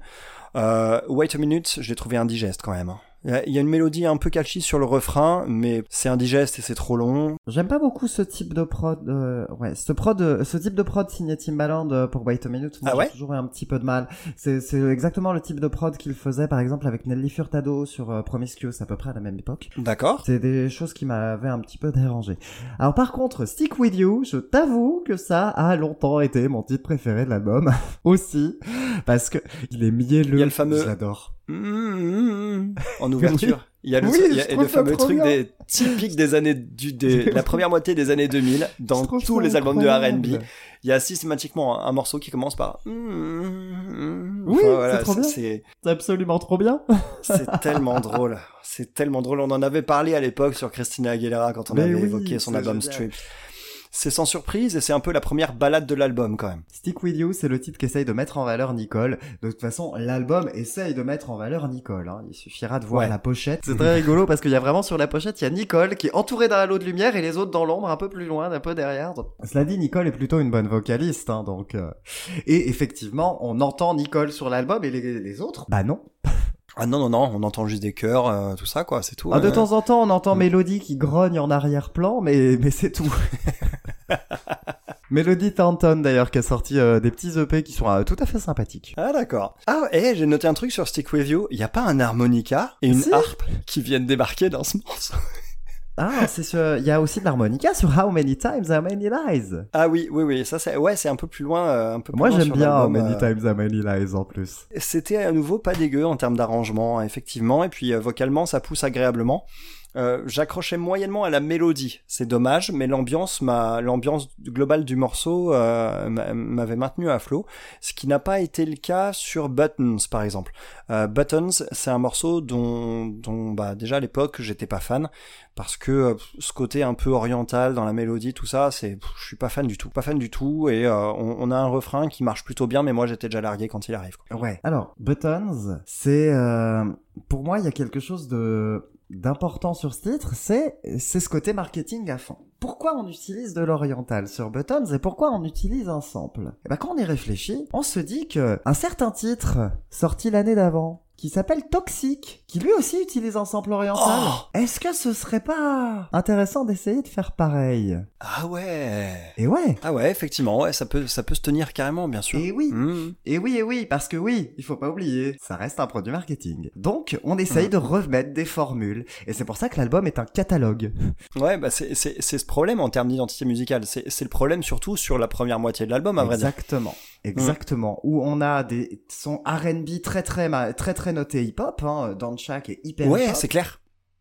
Wait a Minute, je l'ai trouvé indigeste quand même. Il y a- une mélodie un peu catchy sur le refrain, mais c'est indigeste et c'est trop long. J'aime pas beaucoup ce type de prod, euh, ouais, ce prod, euh, ce type de prod signé Timbaland euh, pour Wait a Minute. Moi, Ah ouais j'ai toujours eu un petit peu de mal. C'est, c'est exactement le type de prod qu'il faisait, par exemple, avec Nelly Furtado sur euh, Promiscuous, à peu près à la même époque. D'accord C'est des choses qui m'avaient un petit peu dérangé. Alors par contre, Stick With You, je t'avoue que ça a longtemps été mon titre préféré de l'album. Aussi. Parce que il est mielleux. Il y a le fameux- Je l'adore. Mmh, en ouverture. Il y a le, Oui, y a je le fameux truc des typiques des années du, des, la première moitié des années 2000 dans tous les albums de incroyable. R&B. Il y a systématiquement un, un morceau qui commence par mmh, Oui, Enfin, c'est trop bien. C'est absolument trop bien. c'est tellement drôle. C'est tellement drôle. On en avait parlé à l'époque sur Christina Aguilera quand on Mais avait oui, évoqué son album. Strip. C'est sans surprise et c'est un peu la première balade de l'album quand même. Stick With You, c'est le titre qu'essaye de mettre en valeur Nicole. De toute façon, l'album essaye de mettre en valeur Nicole. hein. Il suffira de voir Ouais. la pochette. C'est très rigolo parce qu'il y a vraiment sur la pochette, il y a Nicole qui est entourée d'un halo de lumière et les autres dans l'ombre, un peu plus loin, un peu derrière. Donc, Cela dit, Nicole est plutôt une bonne vocaliste, hein, donc. euh, Et effectivement, on entend Nicole sur l'album et les, les autres, bah non. Ah non, non, non, on entend juste des chœurs, euh, tout ça quoi, c'est tout. Ah, de temps en temps, on entend Mm. Mélodie qui grogne en arrière-plan, mais mais c'est tout. Melody Thornton d'ailleurs qui a sorti euh, des petits EP qui sont euh, tout à fait sympathiques. Ah d'accord. Ah et j'ai noté un truc sur Stick With You, il y a pas un harmonica et une Si. harpe qui viennent débarquer dans ce morceau. Ah, c'est sur... il y a aussi de l'harmonica sur How Many Times How Many Lies. Ah oui, oui, oui, ça c'est ouais, c'est un peu plus loin, euh, un peu plus Moi j'aime bien How Many euh, Times How Many Lies en plus. C'était à nouveau pas dégueu en termes d'arrangement, effectivement, et puis euh, vocalement ça pousse agréablement. Euh, J'accrochais moyennement à la mélodie, c'est dommage, mais l'ambiance, m'a, l'ambiance globale du morceau euh, m'a- m'avait maintenu à flot, ce qui n'a pas été le cas sur Buttons par exemple. Euh, Buttons, c'est un morceau dont, dont bah, déjà à l'époque j'étais pas fan parce que ce côté un peu oriental dans la mélodie, tout ça, c'est, je suis pas fan du tout, pas fan du tout, et euh, on, on a un refrain qui marche plutôt bien, mais moi j'étais déjà largué quand il arrive. quoi. Ouais. Alors, Buttons, c'est euh, pour moi il y a quelque chose de d'important sur ce titre, c'est c'est ce côté marketing à fond. Pourquoi on utilise de l'oriental sur Buttons et pourquoi on utilise un sample? Et ben quand on y réfléchit, on se dit que un certain titre sorti l'année d'avant qui s'appelle Toxic, qui lui aussi utilise un sample oriental. Oh Est-ce que ce serait pas intéressant d'essayer de faire pareil? Ah ouais. Et ouais. Ah ouais, effectivement, ouais, ça peut, ça peut se tenir carrément, bien sûr. Et oui. Mmh. Et oui, et oui, parce que oui, il faut pas oublier, ça reste un produit marketing. Donc, on essaye Mhm. de remettre des formules, et c'est pour ça que l'album est un catalogue. Ouais, bah c'est, c'est, c'est ce problème en termes d'identité musicale. C'est, c'est le problème surtout sur la première moitié de l'album, à vrai dire. Exactement, exactement. Où on a des sons R&B très très ma- très très notés hip-hop, hein, dans chaque est hyper Ouais, c'est clair.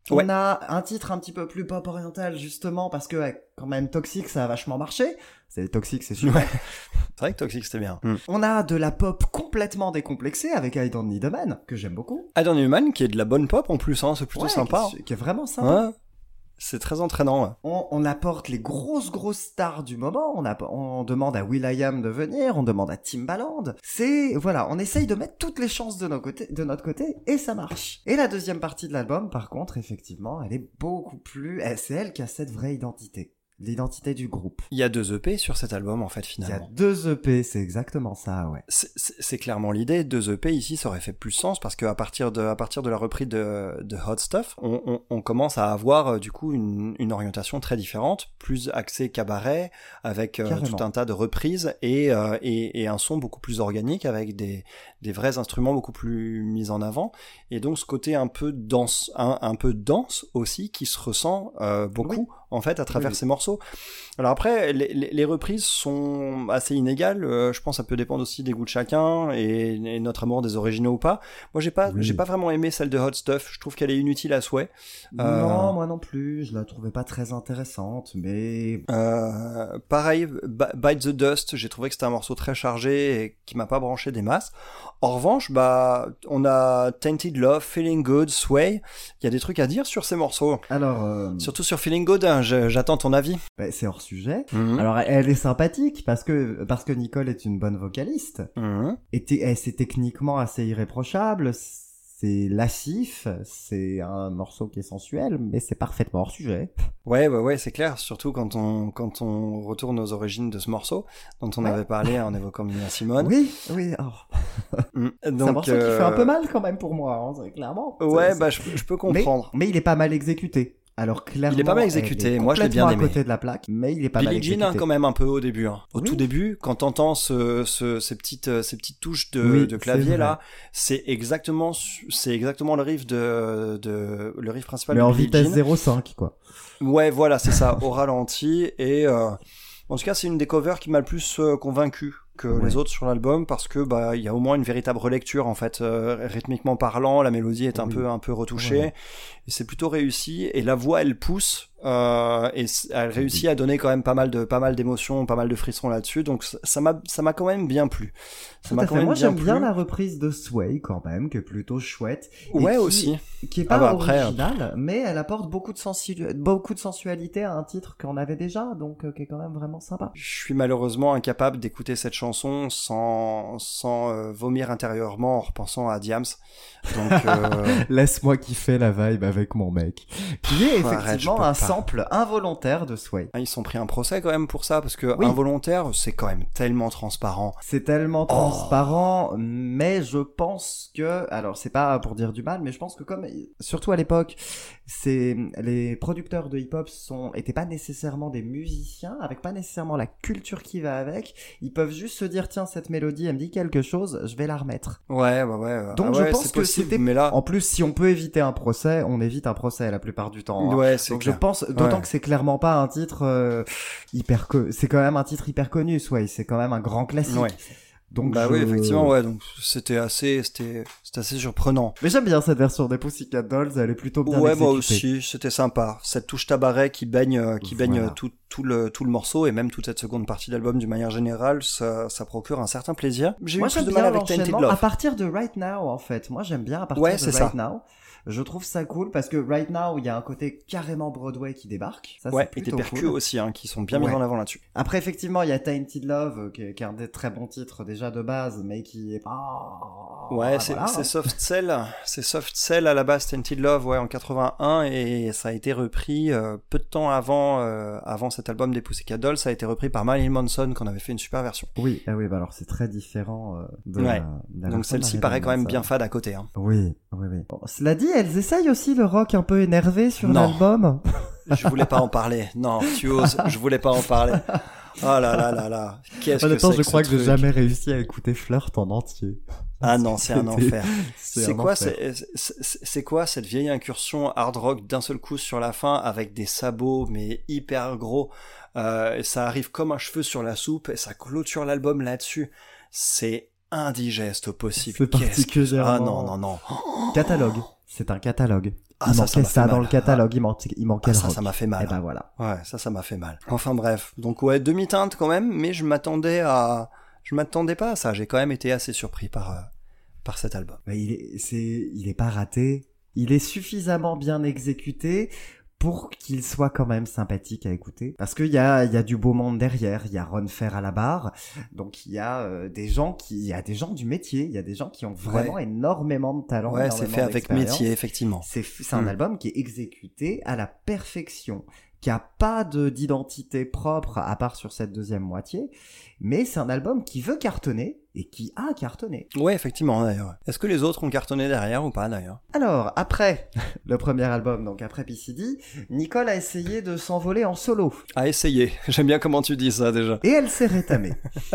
On a un titre un petit peu plus pop oriental justement parce que quand même Toxic ça a vachement marché. C'est Toxic, c'est super. Ouais. C'est vrai que Toxic c'était bien. Mmh. On a de la pop complètement décomplexée avec I Don't Need a Man que j'aime beaucoup. Adam Newman, qui est de la bonne pop en plus, hein, c'est plutôt Ouais, sympa. Qui, qui est vraiment sympa. C'est très entraînant. ouais. On, apporte les grosses grosses stars du moment. On, on demande à Will.i.am de venir. On demande à Timbaland. C'est voilà, on essaye de mettre toutes les chances de, de notre côté et ça marche. Et la deuxième partie de l'album, par contre, effectivement, elle est beaucoup plus. C'est elle qui a cette vraie identité, l'identité du groupe. Il y a deux EP sur cet album, en fait, Il y a finalement. deux EP, c'est exactement ça, ouais. C'est, clairement l'idée. Deux EP ici, ça aurait fait plus sens parce qu'à partir de, à partir de la reprise de, de Hot Stuff, on, on, on commence à avoir euh, du coup une, une orientation très différente, plus axée cabaret, avec euh, tout un tas de reprises et, euh, et, et un son beaucoup plus organique avec des, des vrais instruments beaucoup plus mis en avant. Et donc ce côté un peu danse, un, un peu danse aussi qui se ressent euh, beaucoup en fait à travers oui. ces morceaux. Alors après, les, les, les reprises sont assez inégales. euh, je pense que ça peut dépendre aussi des goûts de chacun et, et notre amour des originaux ou pas. Moi, j'ai pas, Oui. j'ai pas vraiment aimé celle de Hot Stuff. Je trouve qu'elle est inutile à souhait. Euh, Non, moi non plus. Je la trouvais pas très intéressante, mais Euh, pareil, Bite the Dust, j'ai trouvé que c'était un morceau très chargé et qui m'a pas branché des masses. En revanche, bah, on a Tainted Love, Feeling Good, Sway. Il y a des trucs à dire sur ces morceaux. alors Surtout sur Feeling Good, hein, j'attends ton avis. bah, c'est hors sujet. Mhm. Alors elle est sympathique parce que parce que Nicole est une bonne vocaliste Mhm. et et c'est techniquement assez irréprochable. C'est lassif, c'est un morceau qui est sensuel, mais c'est parfaitement hors sujet. Ouais, ouais, ouais, c'est clair. Surtout quand on, quand on retourne aux origines de ce morceau, dont on Ouais. avait parlé en évoquant Nina Simone. Oui, oui. oh. Mm. C'est un Donc, morceau qui euh, fait un peu mal quand même pour moi, hein, clairement. Ouais, bah, je, je peux mais, comprendre. mais il est pas mal exécuté. Alors clairement, Il est pas mal exécuté, moi, je l'ai bien aimé. à côté de la plaque, mais il est pas mal Billie Jean, exécuté. hein, quand même, un peu au début. hein. Au Oui. tout début, quand t'entends ce, ce, ces petites, ces petites touches de, Oui, de c'est clavier là, c'est exactement, c'est exactement le riff de, de, le riff principal mais de en Billie vitesse Jean. 0,5 quoi. Ouais, voilà, c'est ça, au ralenti. Et euh, en tout cas, c'est une des covers qui m'a le plus euh, convaincu que Ouais. les autres sur l'album parce que bah il y a au moins une véritable relecture en fait euh, rythmiquement parlant la mélodie est un Oui. peu un peu retouchée Ouais. et c'est plutôt réussi et la voix elle pousse euh, et elle réussit à donner quand même pas mal de pas mal d'émotions pas mal de frissons là-dessus donc ça- m'a ça m'a quand même bien plu ça m'a quand fait. même Moi j'aime bien la reprise de Sway quand même, qui est plutôt chouette. et ouais qui- aussi Qui est Ah pas bah après, originale, mais elle apporte beaucoup de, sensu- beaucoup de sensualité à un titre qu'on avait déjà, donc euh, qui est quand même vraiment sympa. Je suis malheureusement incapable d'écouter cette chanson sans, sans euh, vomir intérieurement en repensant à Diams. Donc, euh, Laisse-moi kiffer la vibe avec mon mec. Qui est Arrête, effectivement un pas. Sample involontaire de Sway. Ah, Ils sont pris un procès quand même pour ça, parce que Oui. involontaire, c'est quand même tellement transparent. C'est tellement Oh. transparent, mais je pense que, alors c'est pas pour dire du mal, mais je pense que comme, surtout à l'époque, c'est les producteurs de hip-hop sont étaient pas nécessairement des musiciens, avec pas nécessairement la culture qui va avec. Ils peuvent juste se dire tiens cette mélodie elle me dit quelque chose, je vais la remettre. Ouais, ouais, ouais. Donc Ah je ouais, pense que c'était Mais là, En plus, si on peut éviter un procès, on évite un procès la plupart du temps. hein. ouais, c'est Donc clair. je pense, d'autant Ouais. que c'est clairement pas un titre euh, hyper, c'est quand même un titre hyper connu, Sway. C'est quand même un grand classique. Ouais. Donc bah je- oui, effectivement, ouais. Donc c'était assez, c'était, c'était assez surprenant. Mais j'aime bien cette version des Pussycat Dolls, elle est plutôt bien ouais, moi aussi, c'était sympa. Cette touche tabaret qui baigne, euh, qui baigne Voilà. tout, tout le, tout le morceau et même toute cette seconde partie d'album d'une manière générale, ça, ça procure un certain plaisir. J'ai eu plus de mal avec Tainted Love. à partir de Right Now en fait. Moi j'aime bien à partir Ouais, de Right ça. Now. Je trouve ça cool parce que Right Now il y a un côté carrément Broadway qui débarque. Ça, Ouais, et des percus cool. aussi, hein, qui sont bien Ouais. mis en avant là-dessus. Après, effectivement, il y a Tainted Love, euh, qui est, qui est un des très bons titres déjà de base, mais qui est pas... Ouais, c'est voilà. c'est Soft Cell, c'est Soft Cell à la base, Tainted Love, ouais, en 81, et ça a été repris euh, peu de temps avant, euh, avant cet album des Pussycat Dolls, ça a été repris par Marilyn Manson, qu'on avait fait une super version. Oui, ah oui, bah alors c'est très différent euh, de Ouais. la, de la Donc celle-ci paraît quand même bien fade à côté. Hein. Oui, oui, oui. Bon, cela dit, elles essayent aussi le rock un peu énervé sur Non. l'album. Je voulais pas en parler. Non, tu oses, je voulais pas en parler. Oh là là là là. Qu'est-ce que c'est je crois que j'ai jamais réussi à écouter Flirt en entier. Ah non, c'est un enfer. C'est quoi, c'est quoi cette vieille incursion hard rock d'un seul coup sur la fin avec des sabots mais hyper gros? Euh, Ça arrive comme un cheveu sur la soupe et ça clôture l'album là-dessus. C'est indigeste au possible. C'est Qu'est-ce que- particulièrement- Ah non non non. Catalogue. C'est un catalogue. Ah il ça, manquait ça ça, dans le catalogue, il, manquait, il manquait Ah, le ça, ça m'a fait mal. Et ben voilà. Ouais, ça, ça m'a fait mal. Enfin bref, donc ouais, demi-teinte quand même, mais je m'attendais à, je m'attendais pas à ça. J'ai quand même été assez surpris par euh, par cet album. Mais il est, c'est, il est pas raté. Il est suffisamment bien exécuté pour qu'il soit quand même sympathique à écouter. Parce qu'il y a, il y a du beau monde derrière. Il y a Ron Fair à la barre. Donc il y a euh, des gens qui, il y a des gens du métier. Il y a des gens qui ont vraiment énormément de talent. Ouais, c'est fait avec métier effectivement. C'est, c'est un Hmm. album qui est exécuté à la perfection, qui a pas de, d'identité propre à part sur cette deuxième moitié, mais c'est un album qui veut cartonner et qui a cartonné. Ouais, effectivement d'ailleurs. Est-ce que les autres ont cartonné derrière ou pas d'ailleurs? Alors, après le premier album, donc après PCD, Nicole a essayé de s'envoler en solo. À essayer. J'aime bien comment tu dis ça déjà. Et elle s'est rétamée.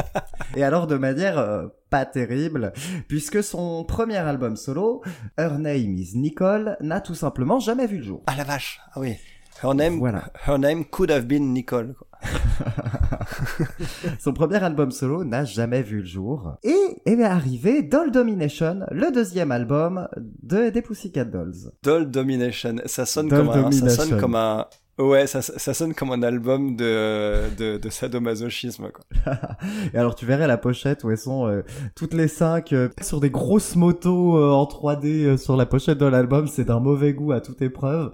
et alors de manière euh, pas terrible, puisque son premier album solo, Her Name is Nicole, n'a tout simplement jamais vu le jour. Ah la vache. Ah oui. Her name, Voilà. her name could have been Nicole. Son premier album solo n'a jamais vu le jour. Et est arrivé Doll Domination, le deuxième album de, des Pussycat Dolls. Doll Domination. Ça sonne Doll comme un, ça sonne comme un, ouais, ça, ça sonne comme un album de, de, de sadomasochisme quoi. Et alors tu verrais la pochette où elles sont euh, toutes les cinq euh, sur des grosses motos euh, en 3D euh, sur la pochette de l'album, c'est d'un mauvais goût à toute épreuve.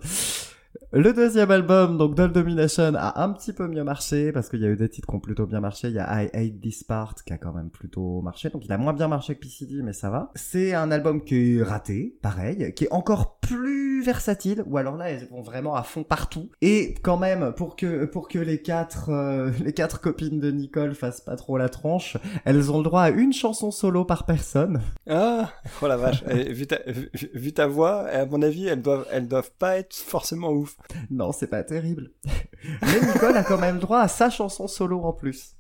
Le deuxième album, donc Doll Domination, a un petit peu mieux marché parce qu'il y a eu des titres qui ont plutôt bien marché. Il y a I Hate This Part qui a quand même plutôt marché, donc il a moins bien marché que PCD, mais ça va. C'est un album qui est raté, pareil, qui est encore plus versatile, ou alors là elles vont vraiment à fond partout. Et quand même, pour que pour que les quatre euh, les quatre copines de Nicole fassent pas trop la tronche, elles ont le droit à une chanson solo par personne. Ah, oh la vache. Vu, ta, vu, vu ta voix, à mon avis, elles doivent, elles doivent pas être forcément ouf. Non, c'est pas terrible. Mais Nicole a quand même droit à sa chanson solo en plus.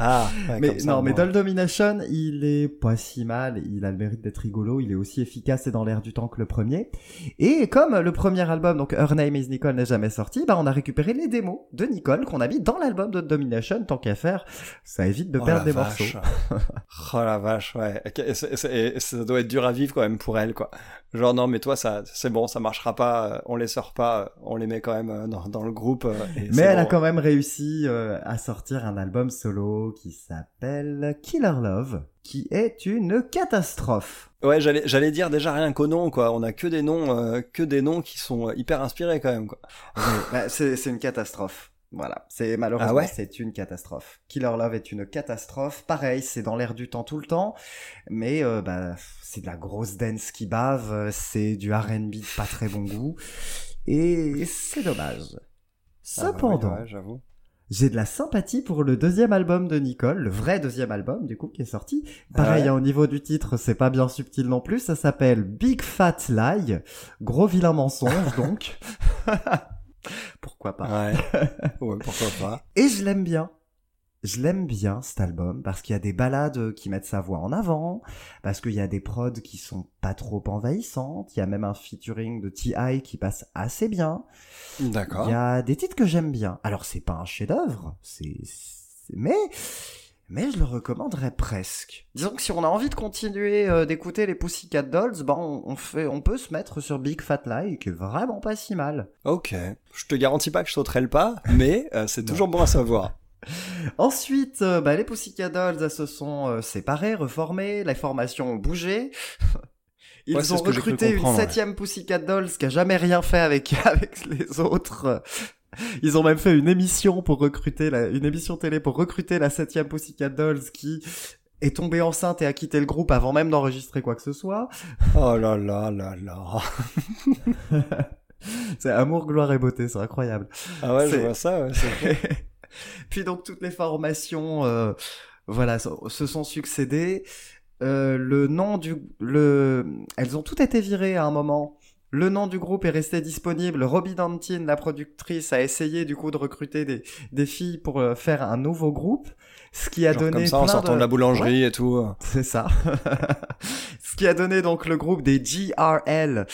Ah, ouais, mais ça, non, mais. Doll Domination, il est pas si mal, il a le mérite d'être rigolo, il est aussi efficace et dans l'air du temps que le premier. Et comme le premier album, donc Her Name is Nicole, n'est jamais sorti, bah on a récupéré les démos de Nicole qu'on a mis dans l'album de Domination, tant qu'à faire, ça évite de Oh perdre des vache. morceaux. oh la vache, ouais. Et et ça doit être dur à vivre quand même pour elle, quoi. Genre, non, mais toi, ça, c'est bon, ça marchera pas, euh, on les sort pas, euh, on les met quand même euh, dans, dans le groupe. et Mais elle a quand même réussi euh, à sortir un album solo qui s'appelle Killer Love, qui est une catastrophe. Ouais, j'allais, j'allais dire déjà rien qu'au nom, quoi. On a que des noms, euh, que des noms qui sont hyper inspirés quand même, quoi. Oui, bah, c'est c'est une catastrophe. Voilà, c'est malheureusement Ah ouais? c'est une catastrophe. Killer Love est une catastrophe. Pareil, c'est dans l'air du temps tout le temps, mais euh, bah c'est de la grosse dance qui bave, c'est du R&B de pas très bon goût et c'est dommage. Cependant, Ah bah ouais, j'avoue. j'ai de la sympathie pour le deuxième album de Nicole, le vrai deuxième album du coup qui est sorti. Pareil, Ouais. hein, au niveau du titre, c'est pas bien subtil non plus. Ça s'appelle Big Fat Lie, gros vilain mensonge donc. Pourquoi pas? Ouais. ouais, pourquoi pas. Et je l'aime bien. Je l'aime bien cet album parce qu'il y a des ballades qui mettent sa voix en avant, parce qu'il y a des prods qui sont pas trop envahissantes, il y a même un featuring de T.I. qui passe assez bien. D'accord. Il y a des titres que j'aime bien. Alors c'est pas un chef-d'œuvre, c'est- mais mais je le recommanderais presque. Disons que si on a envie de continuer euh, d'écouter les Pussycat Dolls, ben on, on fait on peut se mettre sur Big Fat Lie qui est vraiment pas si mal. Ok. Je te garantis pas que je sauterai le pas, mais euh, c'est toujours bon à savoir. Ensuite, euh, bah, les Pussycat Dolls se sont euh, séparées, reformées, les formations ont bougé. Ils Ouais, ont recruté une comprendre, ouais. septième Pussycat Dolls qui a jamais rien fait avec avec les autres. Ils ont même fait une émission pour recruter la, une émission télé pour recruter la septième Pussycat Dolls qui est tombée enceinte et a quitté le groupe avant même d'enregistrer quoi que ce soit. Oh là là là là. C'est amour, gloire et beauté, c'est incroyable. Ah ouais, je vois ça. Ouais, Puis donc toutes les formations, euh, voilà, se se sont succédées. Euh, le nom du, le, elles ont toutes été virées à un moment. Le nom du groupe est resté disponible. Robbie Dantin, la productrice, a essayé du coup de recruter des, des filles pour euh, faire un nouveau groupe, ce qui a Genre donné comme ça en sortant de... la boulangerie et tout. c'est ça. Ce qui a donné donc le groupe des GRL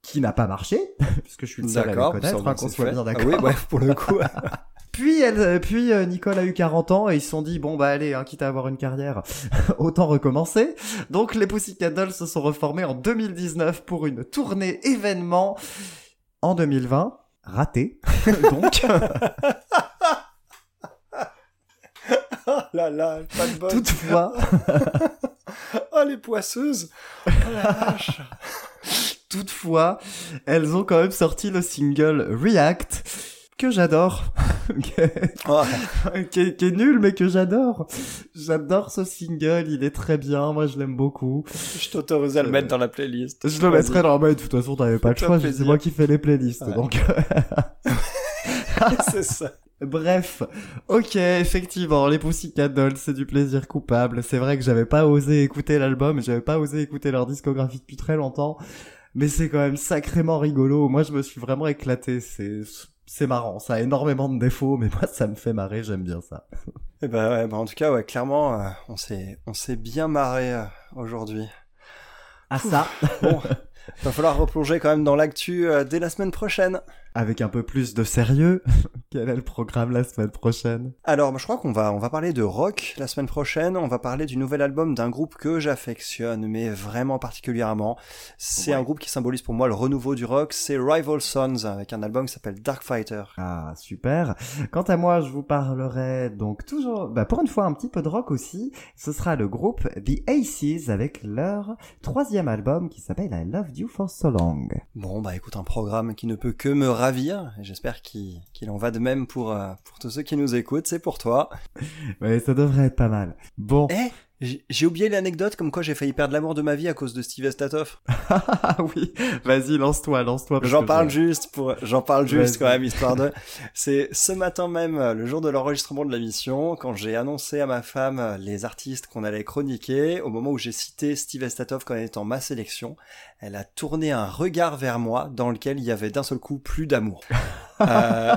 qui n'a pas marché, puisque je suis le seul à D'accord. connaître, hein, qu'on soit bien Ah d'accord. oui, ouais, pour le coup. Puis, elle, puis euh, Nicole a eu 40 ans et ils se sont dit bon bah allez, hein, quitte à avoir une carrière, autant recommencer. Donc les Pussycat Dolls se sont reformés en 2019 pour une tournée événement en 2020 ratée. Donc oh là là, pas de bol. toutefois, Oh les poisseuses. Oh la vache. toutefois, elles ont quand même sorti le single React que j'adore. Oh, qui, est, qui est nul mais que j'adore. J'adore ce single, il est très bien, moi je l'aime beaucoup. je t'autorise à le mettre dans la playlist. Je le mettrai dans mais de toute façon t'avais pas le choix, c'est moi qui fais les playlists. Ouais. Donc c'est ça. bref, ok, effectivement, les Pussycat Dolls, c'est du plaisir coupable. C'est vrai que j'avais pas osé écouter l'album, j'avais pas osé écouter leur discographie depuis très longtemps, mais c'est quand même sacrément rigolo. Moi je me suis vraiment éclaté, c'est c'est marrant, ça a énormément de défauts, mais moi ça me fait marrer, j'aime bien ça. Et ben ouais, bah en tout cas, ouais, clairement, euh, on s'est, on s'est bien marré euh, aujourd'hui. Ah ça, Bon, va falloir replonger quand même dans l'actu euh, dès la semaine prochaine. Avec un peu plus de sérieux, quel est le programme la semaine prochaine? Alors, je crois qu'on va, on va parler de rock la semaine prochaine. On va parler du nouvel album d'un groupe que j'affectionne, mais vraiment particulièrement. C'est Ouais. un groupe qui symbolise pour moi le renouveau du rock. C'est Rival Sons avec un album qui s'appelle Dark Fighter. Ah, super. Quant à moi, je vous parlerai donc toujours, bah, pour une fois, un petit peu de rock aussi. Ce sera le groupe The Aces avec leur troisième album qui s'appelle I Loved You For So Long. Bon, bah écoute, un programme qui ne peut que me ravir. J'espère qu'il, qu'il en va de même pour, euh, pour tous ceux qui nous écoutent. C'est pour toi. Ouais, ça devrait être pas mal. Bon. Eh, j'ai oublié l'anecdote comme quoi j'ai failli perdre l'amour de ma vie à cause de Steve Estatoff. Ah oui. Vas-y, lance-toi, lance-toi. J'en parle je- juste pour, j'en parle juste quand même histoire de. C'est ce matin même, euh, le jour de l'enregistrement de la mission, quand j'ai annoncé à ma femme euh, les artistes qu'on allait chroniquer. Au moment où j'ai cité Steve Estatoff comme étant ma sélection, elle a tourné un regard vers moi dans lequel il y avait d'un seul coup plus d'amour. Euh,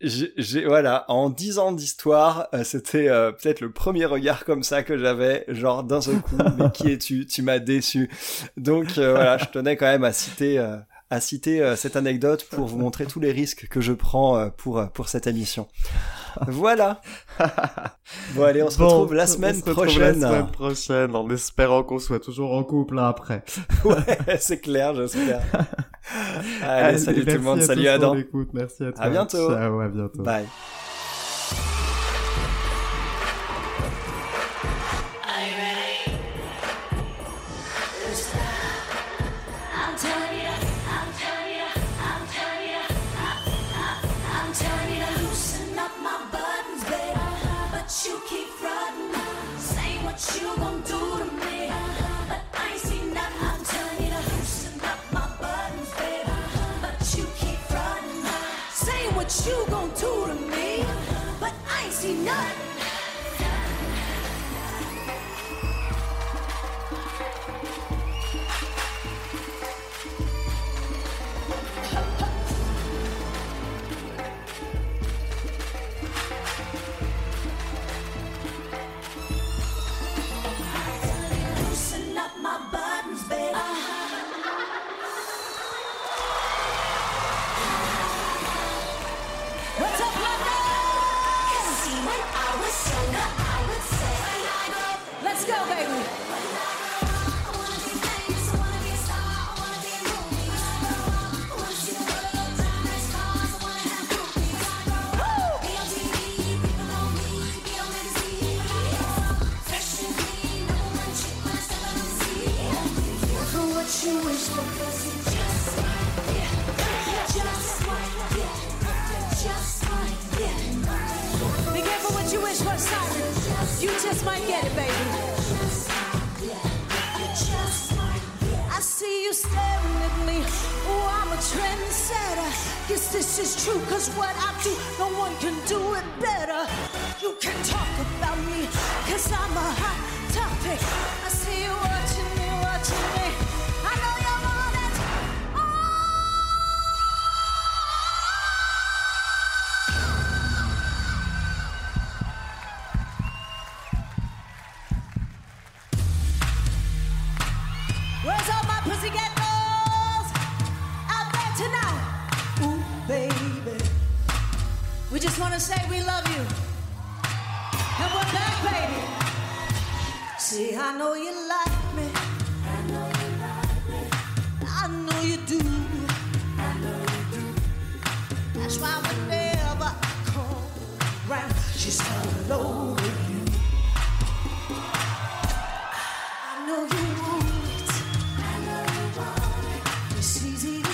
j'ai, voilà, en dix ans d'histoire, euh, c'était euh, peut-être le premier regard comme ça que j'avais, genre d'un seul coup, mais qui es-tu? Tu m'as déçu. Donc euh, voilà, je tenais quand même à citer, euh, à citer euh, cette anecdote pour vous montrer tous les risques que je prends euh, pour pour cette émission. Voilà. Bon allez, on se Bon, retrouve la on semaine se retrouve prochaine. La semaine prochaine, en espérant qu'on soit toujours en couple hein, après. Ouais, c'est clair, j'espère. Allez, salut tout le monde, salut Adam. pour l'écoute, Merci à toi. À bientôt. Ciao, à bientôt. Bye. is true, cause what I do, no one can do it better. You can talk about me, cause I'm a hot topic.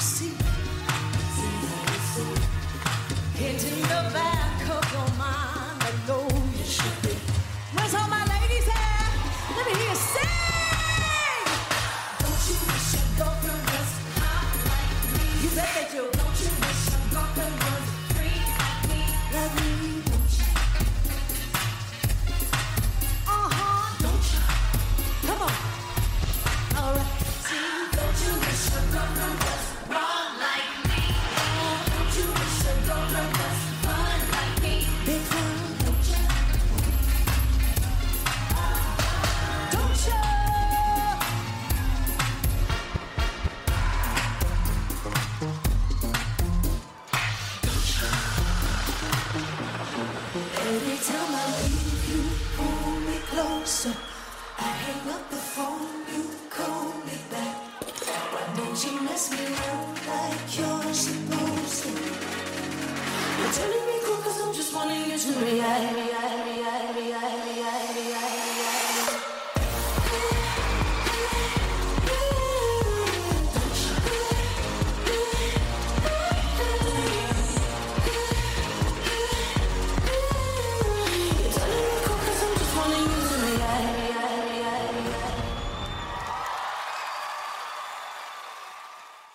see. Hitting the back.